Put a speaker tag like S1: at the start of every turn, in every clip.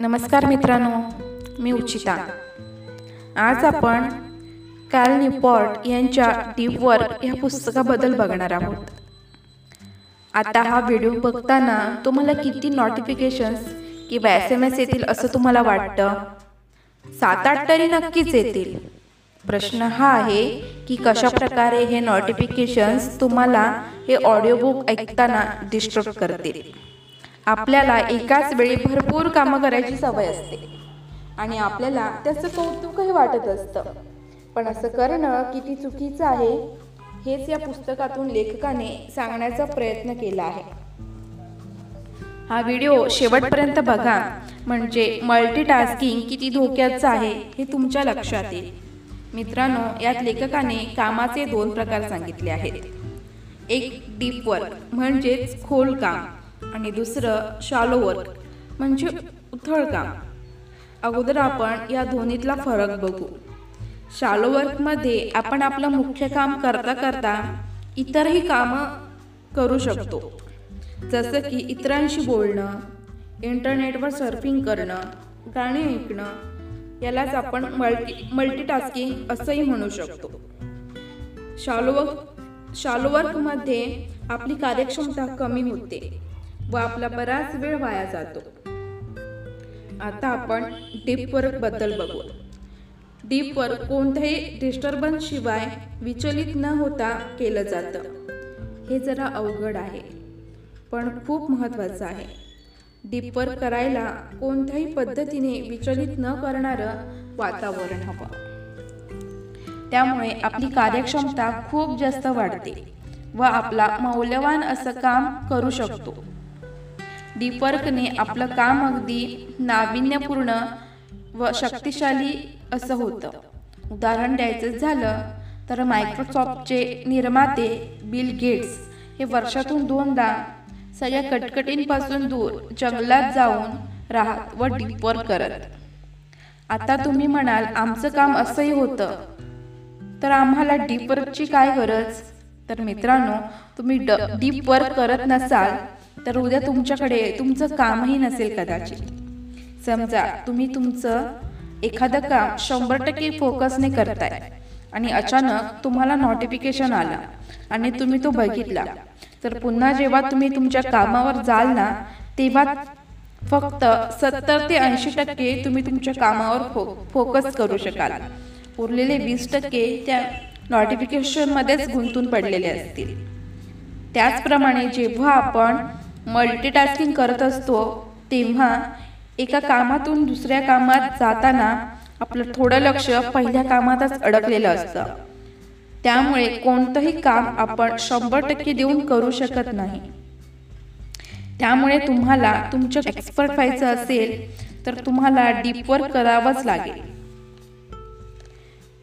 S1: नमस्कार मित्रांनो मी उचिता. आज आपण कॅल न्यूपॉर्ट यांच्या डीप वर्क या पुस्तकाबद्दल बघणार आहोत. आता हा व्हिडिओ बघताना तुम्हाला किती नोटिफिकेशन्स किंवा एस एम एस येतील असं तुम्हाला वाटतं? सात आठ तरी नक्कीच येतील. प्रश्न हा आहे की कशा प्रकारे हे नोटिफिकेशन्स तुम्हाला हे ऑडिओ बुक ऐकताना डिस्टर्ब करतील? आपल्याला एकाच वेळी भरपूर कामं करायची सवय असते. आणि आपल्याला त्याचं कौतुकही वाटत असतं. पण असं करणं किती चुकीचं आहे हेच या पुस्तकातून लेखकाने सांगण्याचा प्रयत्न केला आहे. हा व्हिडिओ शेवटपर्यंत बघा. म्हणजे मल्टीटास्किंग किती धोक्याचं आहे हे तुमच्या लक्षात येईल. मित्रांनो यात लेखकाने कामाचे दोन प्रकार सांगितले आहेत. एक डीप वर्क म्हणजेच खोल काम. आणि दुसरं शालो वर्क म्हणजे उथळ काम. अगोदर आपण या दोन्हीतला फरक बघू. शालो वर्कमध्ये आपण आपलं मुख्य काम करता करता इतरही कामं करू शकतो. जसं की इतरांशी बोलणं इंटरनेटवर सर्फिंग करणं गाणी ऐकणं यालाच आपण मल्टी मल्टीटास्किंग असंही म्हणू शकतो. शालो वर्क शालो वर्कमध्ये आपली कार्यक्षमता कमी होते. व आपला बराच वेळ वाया जातो. आता आपण डीप वर्कबद्दल बघू डीप वर्क कोणत्याही डिस्टर्बन्स शिवाय विचलित न होता केलं जातं. हे जरा अवघड आहे पण खूप महत्त्वाचं आहे. डीप वर्क करायला कोणत्याही पद्धतीने विचलित न करणारं वातावरण हवं. त्यामुळे आपली कार्यक्षमता खूप जास्त वाढते व आपला मौल्यवान असं काम करू शकतो. डीपर्कने आपलं काम अगदी नाविन्यपूर्ण व शक्तिशाली असं होतं. उदाहरण द्यायचं झालं तर मायक्रोसॉफ्टचे निर्माते बिल गेट्स हे वर्षातून दोनदा सगळ्या कटकटींपासून दूर जंगलात जाऊन राहत व डीप वर्क करत. आता तुम्ही म्हणाल आमचं काम असंही होतं. तर आम्हाला डीपवर्कची काय गरज? तर मित्रांनो तुम्ही ड डीप वर्क करत नसाल तर उद्या तुमच्याकडे तुमचं कामही नसेल कदाचित. समजा तुम्ही तुमचं एखादं काम शंभर टक्के फोकसने करताय आणि अचानक तुम्हाला नोटिफिकेशन आला आणि तुम्ही तो बघितला तर पुन्हा जेव्हा तुम्ही तुमच्या कामावर जाल ना तेव्हा फक्त सत्तर ते ऐंशी टक्के तुम्ही तुमच्या कामावर फो फोकस करू शकाल. उरलेले वीस टक्के त्या नोटिफिकेशनमध्येच गुंतून पडलेले असतील. त्याचप्रमाणे जेव्हा आपण मल्टीटास्किंग करत असतो तेव्हा एका कामातून दुसऱ्या कामात जाताना आपलं थोडं लक्ष पहिल्या कामातच अडकलेलं असतं. त्यामुळे कोणतंही काम आपण शंभर टक्के देऊन करू शकत नाही. त्यामुळे तुम्हाला तुमचं एक्सपर्ट व्हायचं असेल तर तुम्हाला डीप वर्क करावंच लागेल.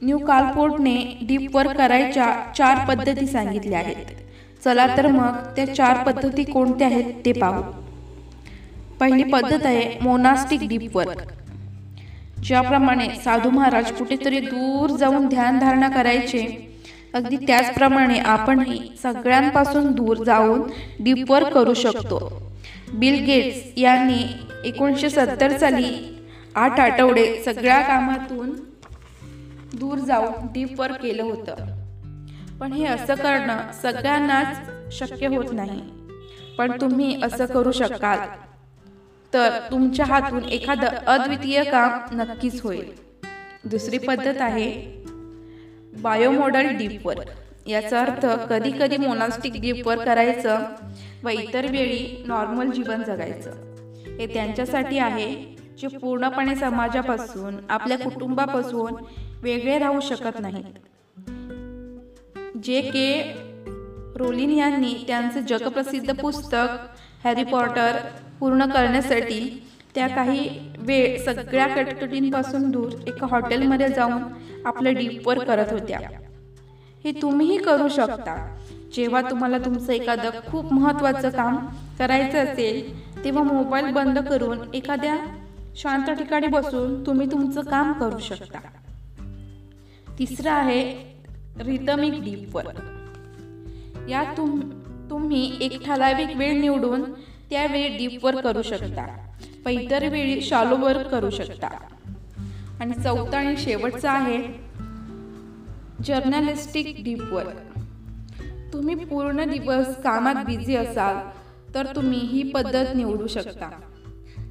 S1: न्यू कालपोर्टने डीप वर्क करायच्या चार पद्धती सांगितल्या आहेत. चला तर मग त्या चार पद्धती कोणत्या आहेत ते पाहू. पहिली पद्धत आहे मोनास्टिक डीप वर्क ज्याप्रमाणे साधू महाराज कुठेतरी दूर जाऊन ध्यान धारणा करायचे अगदी त्याचप्रमाणे आपणही सगळ्यांपासून दूर जाऊन डीप वर्क करू शकतो. बिल गेट्स यांनी एकोणीसशे सत्तर साली आठ आठवडे सगळ्या कामातून दूर जाऊन डीप वर्क केलं होतं. पण हे असं करणं सगळ्यांनाच शक्य होत नाही. पण तुम्ही असं करू शकाल. तर तुमच्या हातून एखादं अद्वितीय काम नक्कीच होईल. दुसरी पद्धत आहे बायोमॉडल डीप याचा अर्थ कधी कधी मोनास्टिक डीपवर करायचं व इतर वेळी नॉर्मल जीवन जगायचं. हे त्यांच्यासाठी आहे जे पूर्णपणे समाजापासून आपल्या कुटुंबापासून वेगळे राहू शकत नाहीत. जे के रोलिन यांनी त्यांचे जगप्रसिद्ध पुस्तक हॅरी पॉटर पूर्ण करण्यासाठी त्या काही वेळ सगळ्या कटकटींपासून दूर एका हॉटेलमध्ये जाऊन आपलं डीपवर करत होत्या. हे तुम्हीही करू शकता. जेव्हा तुम्हाला तुमचं एखादं खूप महत्त्वाचं काम करायचं असेल तेव्हा मोबाईल बंद करून एखाद्या शांत ठिकाणी बसून तुम्ही तुमचं काम करू शकता. तिसरं आहे रितमिक डीप वर्क यात तुम तुम्ही एक ठराविक वेळ निवडून त्यावेळी डीप वर्क करू शकता. पैतर वेळी शालोवर वर्क करू शकता. आणि चौथा आणि शेवटचा आहे जर्नलिस्टिक डीप वर्क तुम्ही पूर्ण दिवस कामात बिझी असाल तर तुम्ही ही पद्धत निवडू शकता.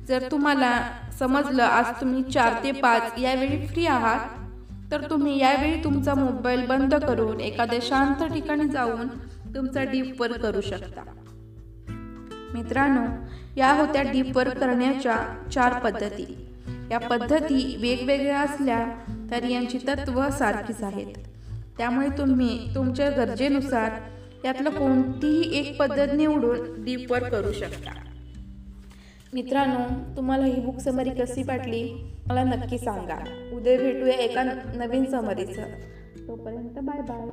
S1: जर तुम्हाला समजलं आज तुम्ही चार ते पाच यावेळी फ्री आहात तर तुम्ही यावेळी तुमचा मोबाईल बंद करून एखाद्या शांत ठिकाणी जाऊन तुमचा डीप वर्क करू शकता. मित्रांनो या होत्या डीप वर्क करण्याच्या चार पद्धती. या पद्धती वेगवेगळ्या असल्या तरी यांची तत्व सारखीच आहेत. त्यामुळे तुम्ही तुमच्या गरजेनुसार यातलं कोणतीही एक पद्धत निवडून डीप वर्क करू शकता. मित्रांनो तुम्हाला ही बुक समरी कशी वाटली? मला नक्की सांगा. उद्या भेटूया एका नवीन समरीचं तोपर्यंत बाय बाय